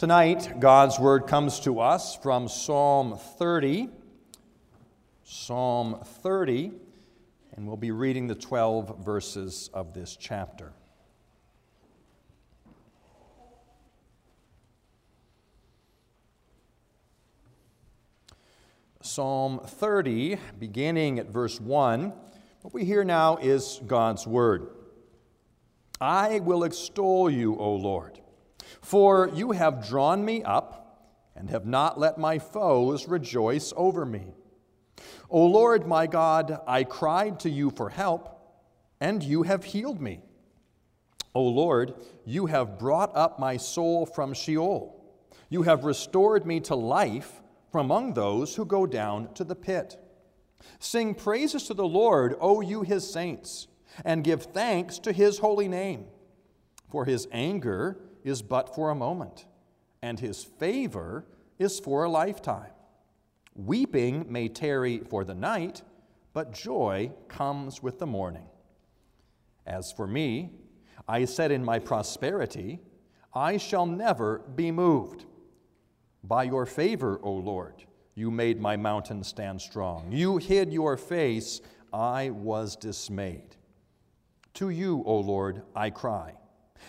Tonight, God's word comes to us from Psalm 30. Psalm 30, and we'll be reading the 12 verses of this chapter. Psalm 30, beginning at verse 1, what we hear now is God's word. I will extol you, O Lord. For you have drawn me up and have not let my foes rejoice over me. O Lord my God, I cried to you for help, and you have healed me. O Lord, you have brought up my soul from Sheol. You have restored me to life from among those who go down to the pit. Sing praises to the Lord, O you his saints, and give thanks to his holy name. For his anger is but for a moment, and his favor is for a lifetime. Weeping may tarry for the night, but joy comes with the morning. As for me, I said in my prosperity, I shall never be moved. By your favor, O Lord, you made my mountain stand strong. You hid your face, I was dismayed. To you, O Lord, I cry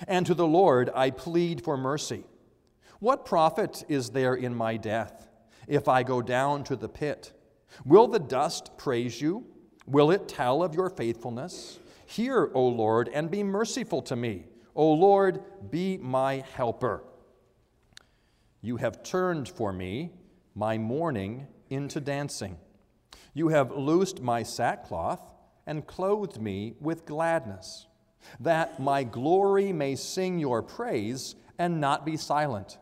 and to the Lord I plead for mercy. What profit is there in my death if I go down to the pit? Will the dust praise you? Will it tell of your faithfulness? Hear, O Lord, and be merciful to me. O Lord, be my helper. You have turned for me my mourning into dancing. You have loosed my sackcloth and clothed me with gladness that my glory may sing your praise and not be silent.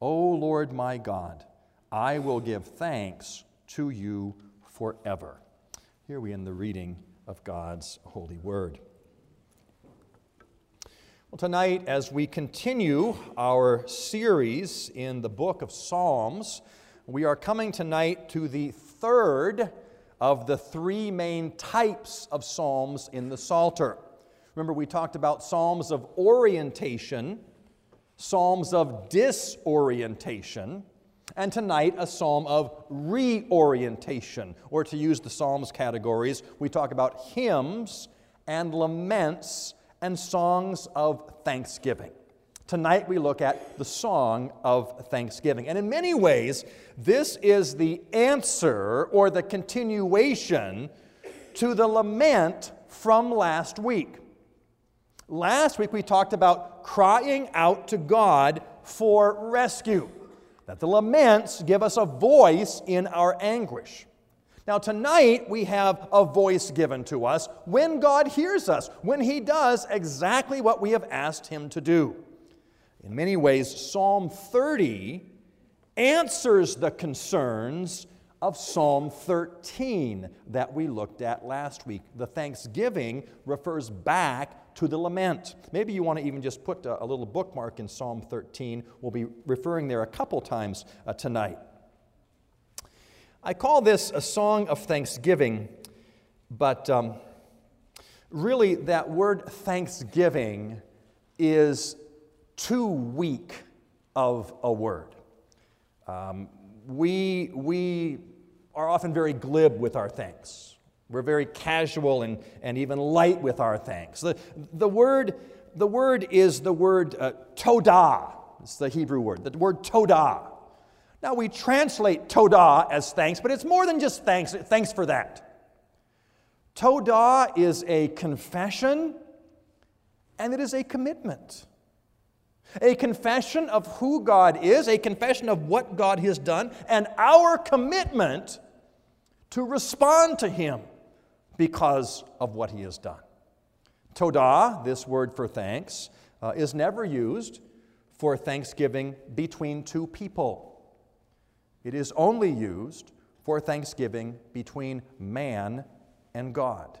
O Lord my God, I will give thanks to you forever. Here we end the reading of God's holy word. Well, tonight, as we continue our series in the book of Psalms, we are coming tonight to the third of the three main types of Psalms in the Psalter. Remember, we talked about Psalms of orientation, Psalms of disorientation, and tonight a psalm of reorientation. Or to use the Psalms categories, we talk about hymns and laments and songs of thanksgiving. Tonight we look at the song of thanksgiving. And in many ways, this is the answer or the continuation to the lament from last week. Last week we talked about crying out to God for rescue, that the laments give us a voice in our anguish. Now, tonight we have a voice given to us when God hears us, when He does exactly what we have asked Him to do. In many ways, Psalm 30 answers the concerns of Psalm 13 that we looked at last week. The thanksgiving refers back to the lament. Maybe you want to even just put a, a little bookmark in Psalm 13. We'll be referring there a couple times uh, tonight. I call this a song of thanksgiving, but um, really that word thanksgiving is too weak of a word. Um, we, we are often very glib with our thanks. We're very casual and, and even light with our thanks. The, the, word, the word is the word uh, todah. It's the Hebrew word, the word todah. Now we translate todah as thanks, but it's more than just thanks. Thanks for that. Todah is a confession and it is a commitment. A confession of who God is, a confession of what God has done, and our commitment to respond to Him because of what he has done. Todah, this word for thanks, uh, is never used for thanksgiving between two people. It is only used for thanksgiving between man and God.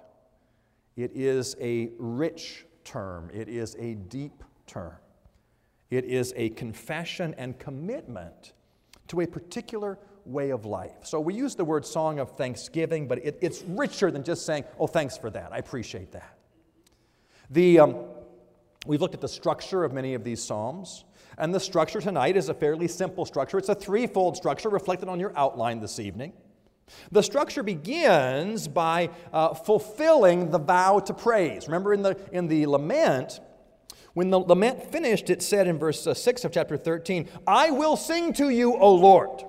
It is a rich term, it is a deep term. It is a confession and commitment to a particular way of life. So we use the word song of thanksgiving, but it, it's richer than just saying, oh, thanks for that. I appreciate that. The, um, we've looked at the structure of many of these psalms. And the structure tonight is a fairly simple structure. It's a threefold structure reflected on your outline this evening. The structure begins by uh, fulfilling the vow to praise. Remember in the, in the lament, when the lament finished, it said in verse uh, 6 of chapter 13, I will sing to you, O Lord.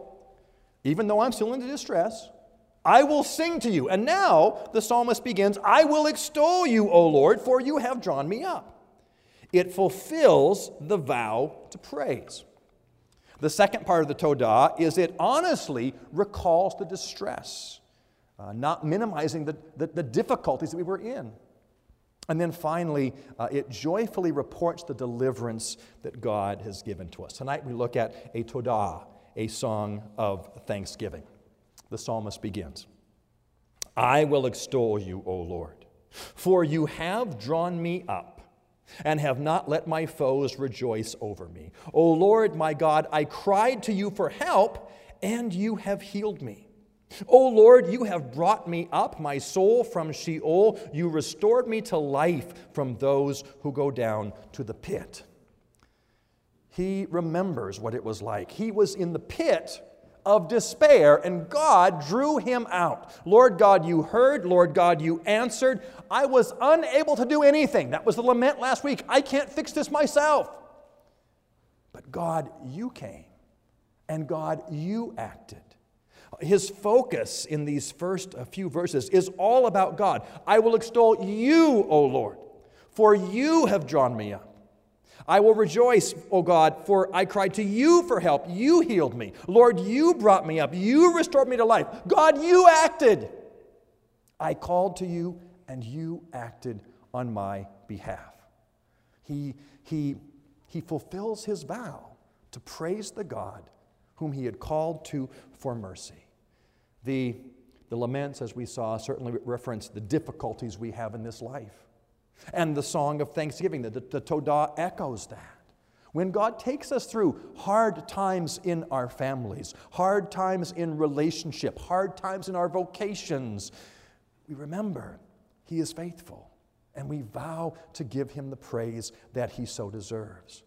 Even though I'm still in distress, I will sing to you. And now the psalmist begins, I will extol you, O Lord, for you have drawn me up. It fulfills the vow to praise. The second part of the Todah is it honestly recalls the distress, uh, not minimizing the, the, the, difficulties that we were in. And then finally, uh, it joyfully reports the deliverance that God has given to us. Tonight we look at a Todah, a song of thanksgiving. The psalmist begins I will extol you, O Lord, for you have drawn me up and have not let my foes rejoice over me. O Lord my God, I cried to you for help, and you have healed me. O Lord, you have brought me up, my soul from Sheol. You restored me to life from those who go down to the pit. He remembers what it was like. He was in the pit of despair, and God drew him out. Lord God, you heard. Lord God, you answered. I was unable to do anything. That was the lament last week. I can't fix this myself. But God, you came, and God, you acted. His focus in these first few verses is all about God. I will extol you, O Lord, for you have drawn me up. I will rejoice, O God, for I cried to you for help. You healed me. Lord, you brought me up. You restored me to life. God, you acted. I called to you, and you acted on my behalf. He, he, he fulfills his vow to praise the God whom he had called to for mercy. The, the laments, as we saw, certainly reference the difficulties we have in this life. And the song of thanksgiving, the, the, the Todah echoes that. When God takes us through hard times in our families, hard times in relationship, hard times in our vocations, we remember He is faithful and we vow to give Him the praise that He so deserves.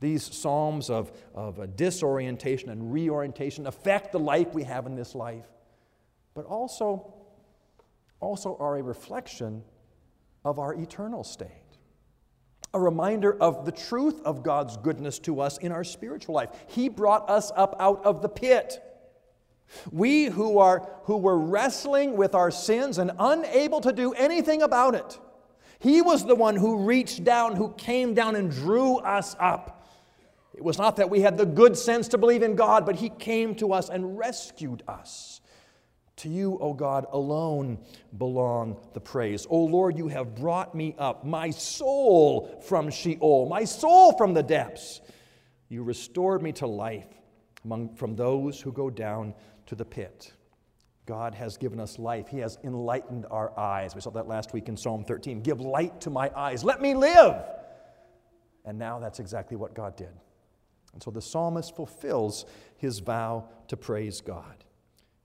These psalms of, of disorientation and reorientation affect the life we have in this life, but also, also are a reflection of our eternal state. A reminder of the truth of God's goodness to us in our spiritual life. He brought us up out of the pit. We who, are, who were wrestling with our sins and unable to do anything about it, He was the one who reached down, who came down and drew us up. It was not that we had the good sense to believe in God, but He came to us and rescued us. To you, O God, alone belong the praise. O Lord, you have brought me up, my soul from Sheol, my soul from the depths. You restored me to life among, from those who go down to the pit. God has given us life. He has enlightened our eyes. We saw that last week in Psalm 13. Give light to my eyes. Let me live. And now that's exactly what God did. And so the psalmist fulfills his vow to praise God.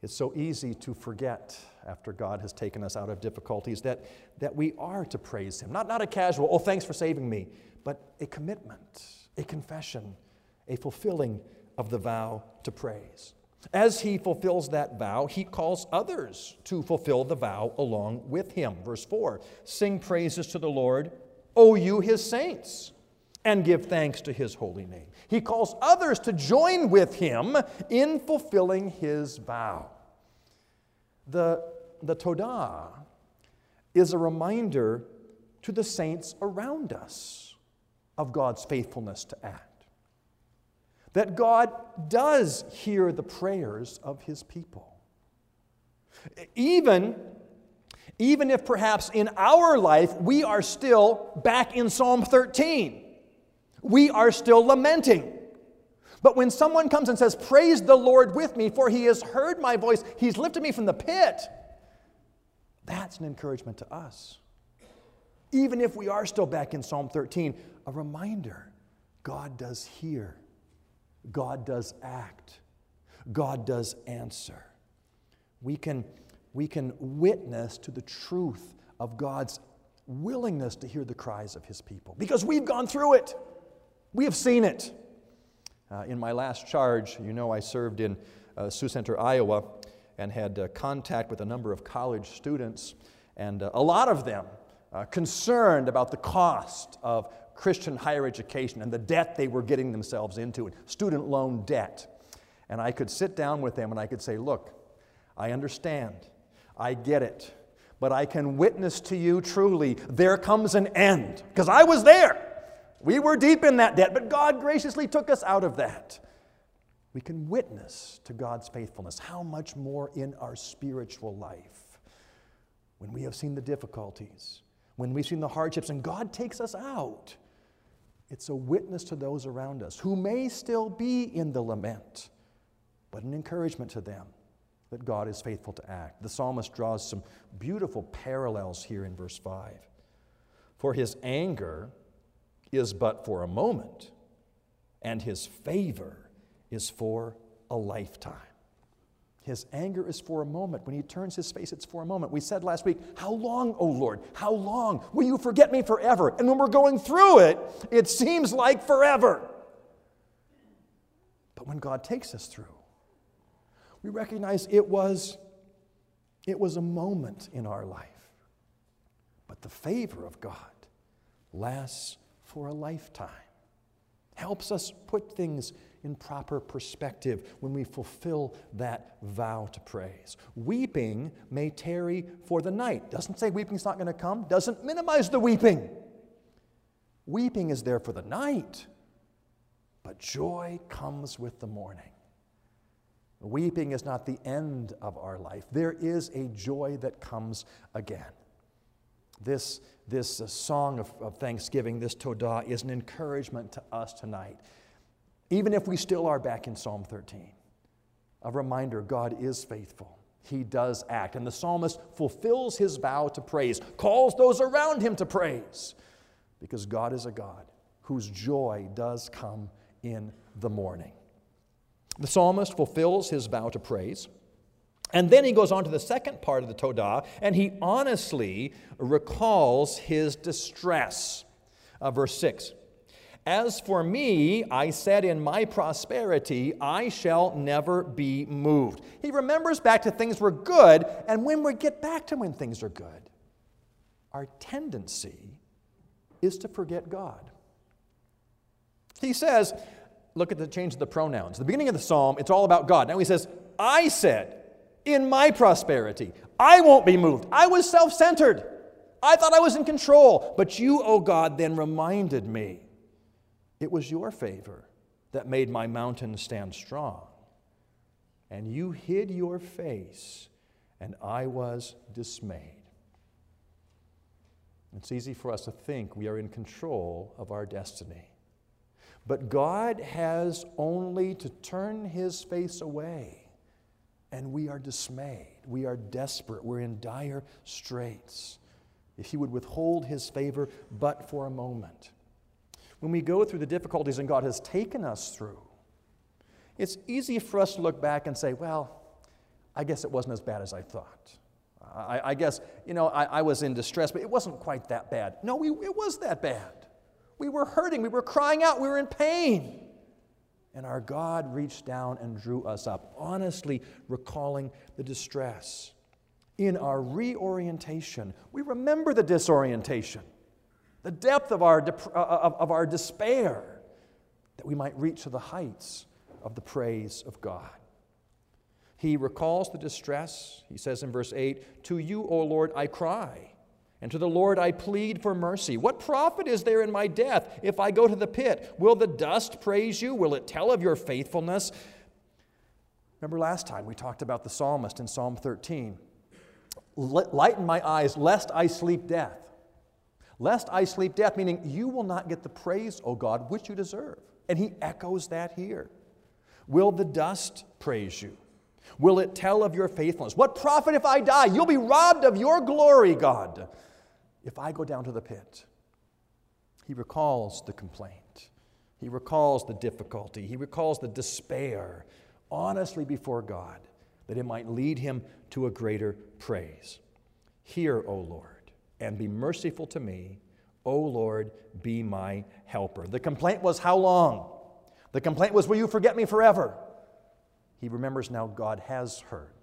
It's so easy to forget after God has taken us out of difficulties that, that we are to praise Him. Not, not a casual, oh, thanks for saving me, but a commitment, a confession, a fulfilling of the vow to praise. As he fulfills that vow, he calls others to fulfill the vow along with him. Verse 4 Sing praises to the Lord, O you his saints, and give thanks to his holy name. He calls others to join with him in fulfilling his vow. The, the Todah is a reminder to the saints around us of God's faithfulness to act. That God does hear the prayers of his people. Even, even if perhaps in our life we are still back in Psalm 13 we are still lamenting. But when someone comes and says, Praise the Lord with me, for he has heard my voice, he's lifted me from the pit, that's an encouragement to us. Even if we are still back in Psalm 13, a reminder God does hear, God does act, God does answer. We can, we can witness to the truth of God's willingness to hear the cries of his people because we've gone through it. We have seen it. Uh, in my last charge, you know, I served in uh, Sioux Center, Iowa, and had uh, contact with a number of college students, and uh, a lot of them uh, concerned about the cost of Christian higher education and the debt they were getting themselves into, student loan debt. And I could sit down with them and I could say, Look, I understand, I get it, but I can witness to you truly there comes an end, because I was there. We were deep in that debt, but God graciously took us out of that. We can witness to God's faithfulness. How much more in our spiritual life when we have seen the difficulties, when we've seen the hardships, and God takes us out. It's a witness to those around us who may still be in the lament, but an encouragement to them that God is faithful to act. The psalmist draws some beautiful parallels here in verse 5. For his anger is but for a moment, and his favor is for a lifetime. His anger is for a moment. When he turns his face, it's for a moment. We said last week, How long, O Lord? How long? Will you forget me forever? And when we're going through it, it seems like forever. But when God takes us through, we recognize it was, it was a moment in our life. But the favor of God lasts for a lifetime. Helps us put things in proper perspective when we fulfill that vow to praise. Weeping may tarry for the night. Doesn't say weeping's not going to come, doesn't minimize the weeping. Weeping is there for the night, but joy comes with the morning. Weeping is not the end of our life. There is a joy that comes again. This, this uh, song of, of thanksgiving, this Todah, is an encouragement to us tonight. Even if we still are back in Psalm 13, a reminder God is faithful. He does act. And the psalmist fulfills his vow to praise, calls those around him to praise, because God is a God whose joy does come in the morning. The psalmist fulfills his vow to praise. And then he goes on to the second part of the Todah, and he honestly recalls his distress. Uh, verse 6 As for me, I said in my prosperity, I shall never be moved. He remembers back to things were good, and when we get back to when things are good, our tendency is to forget God. He says, look at the change of the pronouns. the beginning of the psalm, it's all about God. Now he says, I said, in my prosperity. I won't be moved. I was self centered. I thought I was in control. But you, O oh God, then reminded me it was your favor that made my mountain stand strong. And you hid your face, and I was dismayed. It's easy for us to think we are in control of our destiny. But God has only to turn his face away and we are dismayed. We are desperate. We're in dire straits. If He would withhold His favor but for a moment. When we go through the difficulties and God has taken us through, it's easy for us to look back and say, well, I guess it wasn't as bad as I thought. I, I guess, you know, I, I, was in distress, but it wasn't quite that bad. No, we, it was that bad. We were hurting. We were crying out. We were in pain. And our God reached down and drew us up, honestly recalling the distress. In our reorientation, we remember the disorientation, the depth of our, dep- uh, of, of our despair, that we might reach to the heights of the praise of God. He recalls the distress. He says in verse 8, To you, O Lord, I cry. And to the Lord I plead for mercy. What profit is there in my death if I go to the pit? Will the dust praise you? Will it tell of your faithfulness? Remember last time we talked about the psalmist in Psalm 13. Lighten my eyes, lest I sleep death. Lest I sleep death, meaning you will not get the praise, O God, which you deserve. And he echoes that here. Will the dust praise you? Will it tell of your faithfulness? What profit if I die? You'll be robbed of your glory, God if I go down to the pit, he recalls the complaint. He recalls the difficulty. He recalls the despair honestly before God that it might lead him to a greater praise. Hear, O Lord, and be merciful to me. O Lord, be my helper. The complaint was how long? The complaint was, Will you forget me forever? He remembers now God has heard.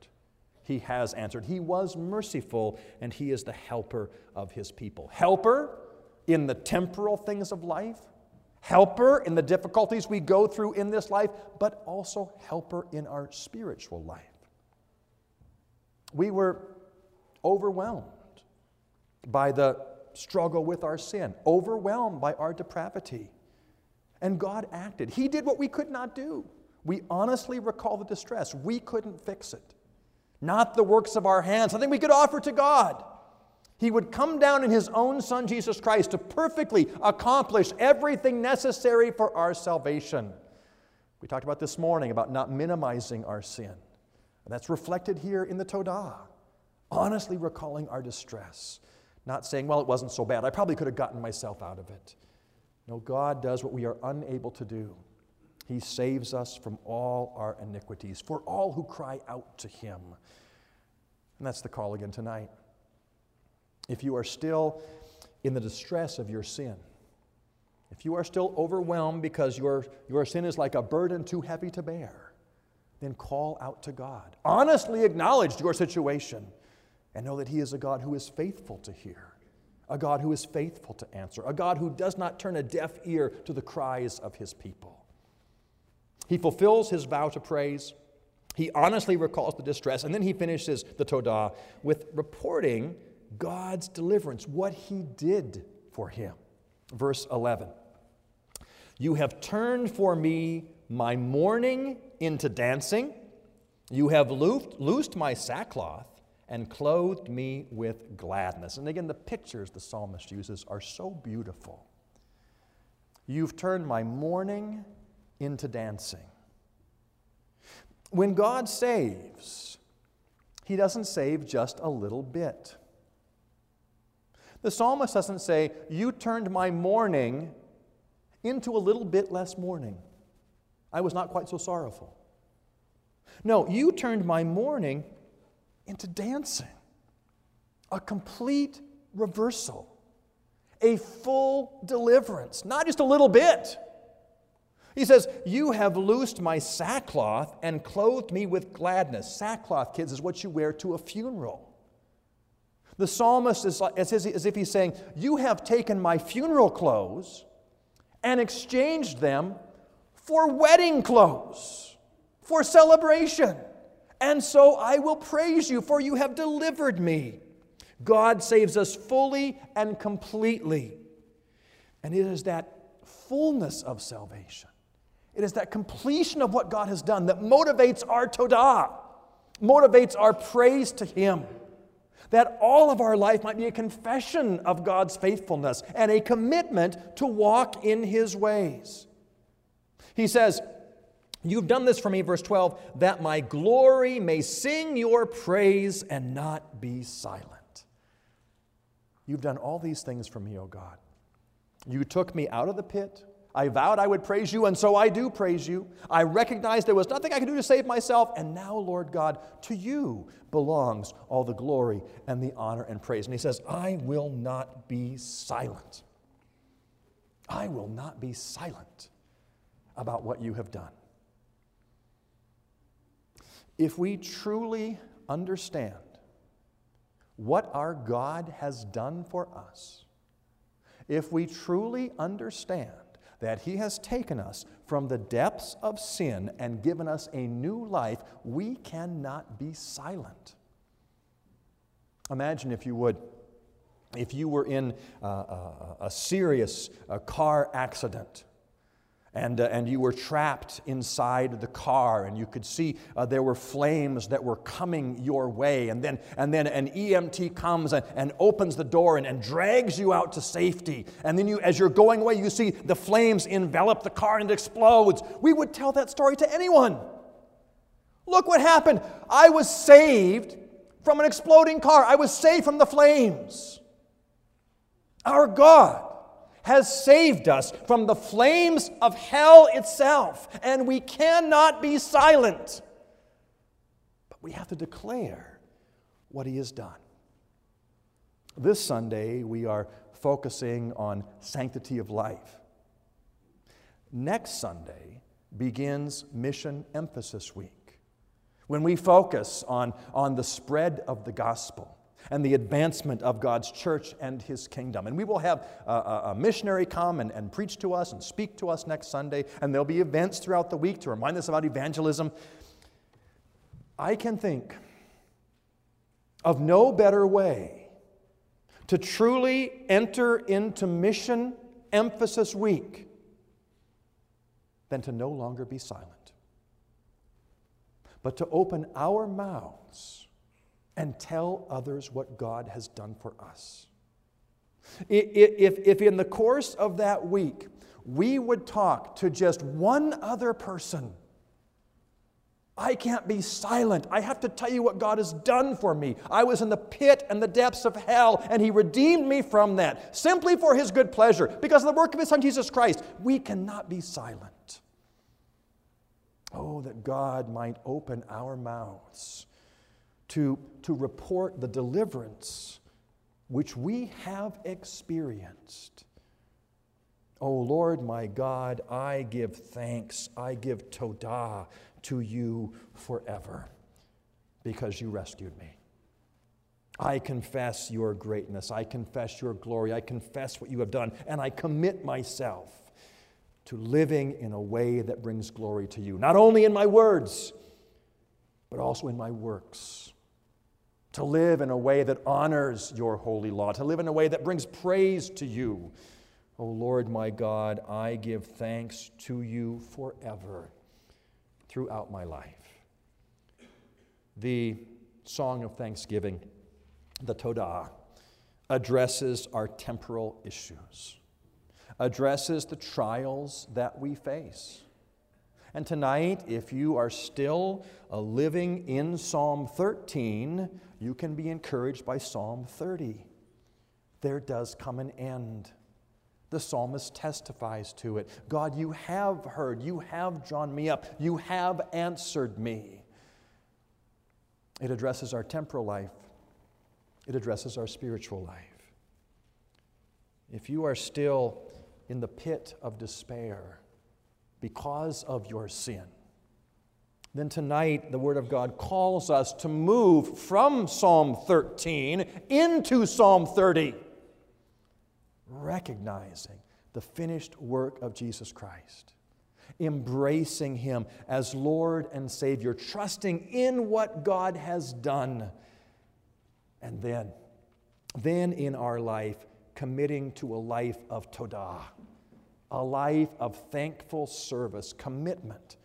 He has answered. He was merciful, and He is the helper of His people. Helper in the temporal things of life, helper in the difficulties we go through in this life, but also helper in our spiritual life. We were overwhelmed by the struggle with our sin, overwhelmed by our depravity. And God acted. He did what we could not do. We honestly recall the distress. We couldn't fix it. Not the works of our hands, something we could offer to God. He would come down in His own Son, Jesus Christ, to perfectly accomplish everything necessary for our salvation. We talked about this morning about not minimizing our sin. And that's reflected here in the Todah. Honestly recalling our distress, not saying, well, it wasn't so bad. I probably could have gotten myself out of it. No, God does what we are unable to do. He saves us from all our iniquities, for all who cry out to Him. And that's the call again tonight. If you are still in the distress of your sin, if you are still overwhelmed because your, your sin is like a burden too heavy to bear, then call out to God. Honestly acknowledge your situation and know that He is a God who is faithful to hear, a God who is faithful to answer, a God who does not turn a deaf ear to the cries of His people. He fulfills his vow to praise. He honestly recalls the distress, and then he finishes the Todah with reporting God's deliverance, what he did for him. Verse 11 You have turned for me my mourning into dancing. You have loosed, my sackcloth and clothed me with gladness. And again, the pictures the psalmist uses are so beautiful. You've turned my mourning into dancing. When God saves, He doesn't save just a little bit. The psalmist doesn't say, You turned my mourning into a little bit less mourning. I was not quite so sorrowful. No, you turned my mourning into dancing. A complete reversal, a full deliverance, not just a little bit. He says, You have loosed my sackcloth and clothed me with gladness. Sackcloth, kids, is what you wear to a funeral. The psalmist is as if he's saying, You have taken my funeral clothes and exchanged them for wedding clothes, for celebration. And so I will praise you, for you have delivered me. God saves us fully and completely. And it is that fullness of salvation it is that completion of what God has done that motivates our Todah, motivates our praise to Him. That all of our life might be a confession of God's faithfulness and a commitment to walk in His ways. He says, You've done this for me, verse 12, that my glory may sing your praise and not be silent. You've done all these things for me, O God. You took me out of the pit. I vowed I would praise you, and so I do praise you. I recognize there was nothing I could do to save myself, and now, Lord God, to you belongs all the glory and the honor and praise. And he says, I will not be silent. I will not be silent about what you have done. If we truly understand what our God has done for us, if we truly understand that He has taken us from the depths of sin and given us a new life, we cannot be silent. Imagine, if you would, if you were in a, a, a serious a car accident and, uh, and you were trapped inside the car and you could see uh, there were flames that were coming your way. And then, and then an emt comes and, and opens the door and, and drags you out to safety. And then you as you're going away you see the flames envelop the car and it explodes. We would tell that story to anyone. Look what happened. I was saved from an exploding car. I was saved from the flames. Our god has saved us from the flames of hell itself, and we cannot be silent. But we have to declare what He has done. This Sunday, we are focusing on sanctity of life. Next Sunday, begins Mission Emphasis Week, when we focus on, on the spread of the gospel and the advancement of God's church and His kingdom. And we will have a, a, missionary come and, and preach to us and speak to us next Sunday, and there'll be events throughout the week to remind us about evangelism. I can think of no better way to truly enter into Mission Emphasis Week than to no longer be silent, but to open our mouths and tell others what God has done for us. If, if in the course of that week we would talk to just one other person, I can't be silent. I have to tell you what God has done for me. I was in the pit and the depths of hell, and He redeemed me from that simply for His good pleasure because of the work of His Son Jesus Christ. We cannot be silent. Oh, that God might open our mouths to, to report the deliverance which we have experienced. Oh Lord my God, I give thanks, I give todah to you forever because you rescued me. I confess your greatness. I confess your glory. I confess what you have done. And I commit myself to living in a way that brings glory to you, not only in my words, but also in my works. To live in a way that honors your holy law, to live in a way that brings praise to you. O oh Lord my God, I give thanks to you forever throughout my life. The Song of Thanksgiving, the Todah, addresses our temporal issues, addresses the trials that we face. And tonight, if you are still living in Psalm 13, you can be encouraged by Psalm 30. There does come an end. The psalmist testifies to it. God, you have heard, you have drawn me up, you have answered me. It addresses our temporal life, it addresses our spiritual life. If you are still in the pit of despair because of your sin, then tonight the Word of God calls us to move from Psalm 13 into Psalm 30 recognizing the finished work of Jesus Christ, embracing Him as Lord and Savior, trusting in what God has done, and then, then in our life, committing to a life of Todah, a life of thankful service, commitment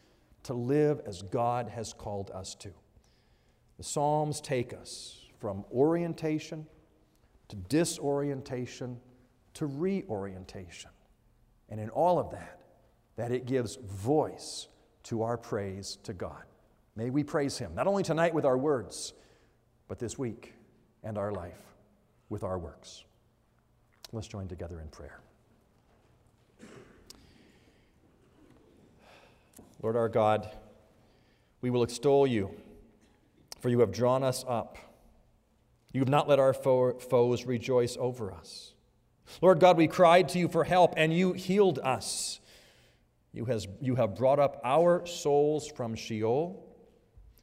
to live as God has called us to. The Psalms take us from orientation to disorientation to reorientation. And in all of that, that it gives voice to our praise to God. May we praise Him, not only tonight with our words, but this week and our life with our works. Let's join together in prayer. Lord our God, we will extol you, for you have drawn us up. You have not let our fo- foes rejoice over us. Lord God, we cried to you for help, and you healed us. You, has, you have brought up our souls from Sheol.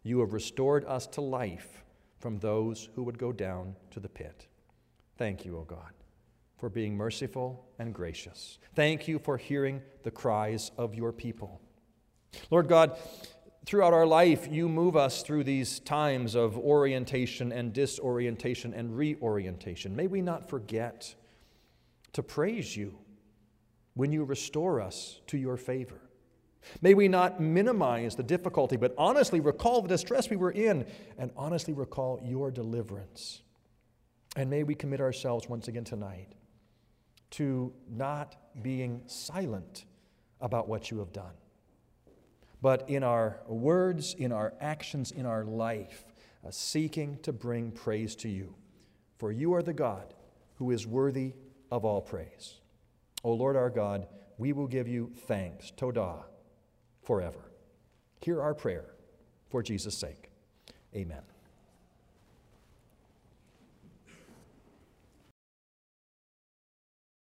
You have restored us to life from those who would go down to the pit. Thank you, O God, for being merciful and gracious. Thank you for hearing the cries of your people. Lord God, throughout our life, you move us through these times of orientation and disorientation and reorientation. May we not forget to praise you when you restore us to your favor. May we not minimize the difficulty, but honestly recall the distress we were in and honestly recall your deliverance. And may we commit ourselves once again tonight to not being silent about what you have done, but in our words, in our actions, in our life, uh, seeking to bring praise to you. For you are the God who is worthy of all praise. O Lord our God, we will give you thanks, Todah, forever. Hear our prayer for Jesus' sake. Amen.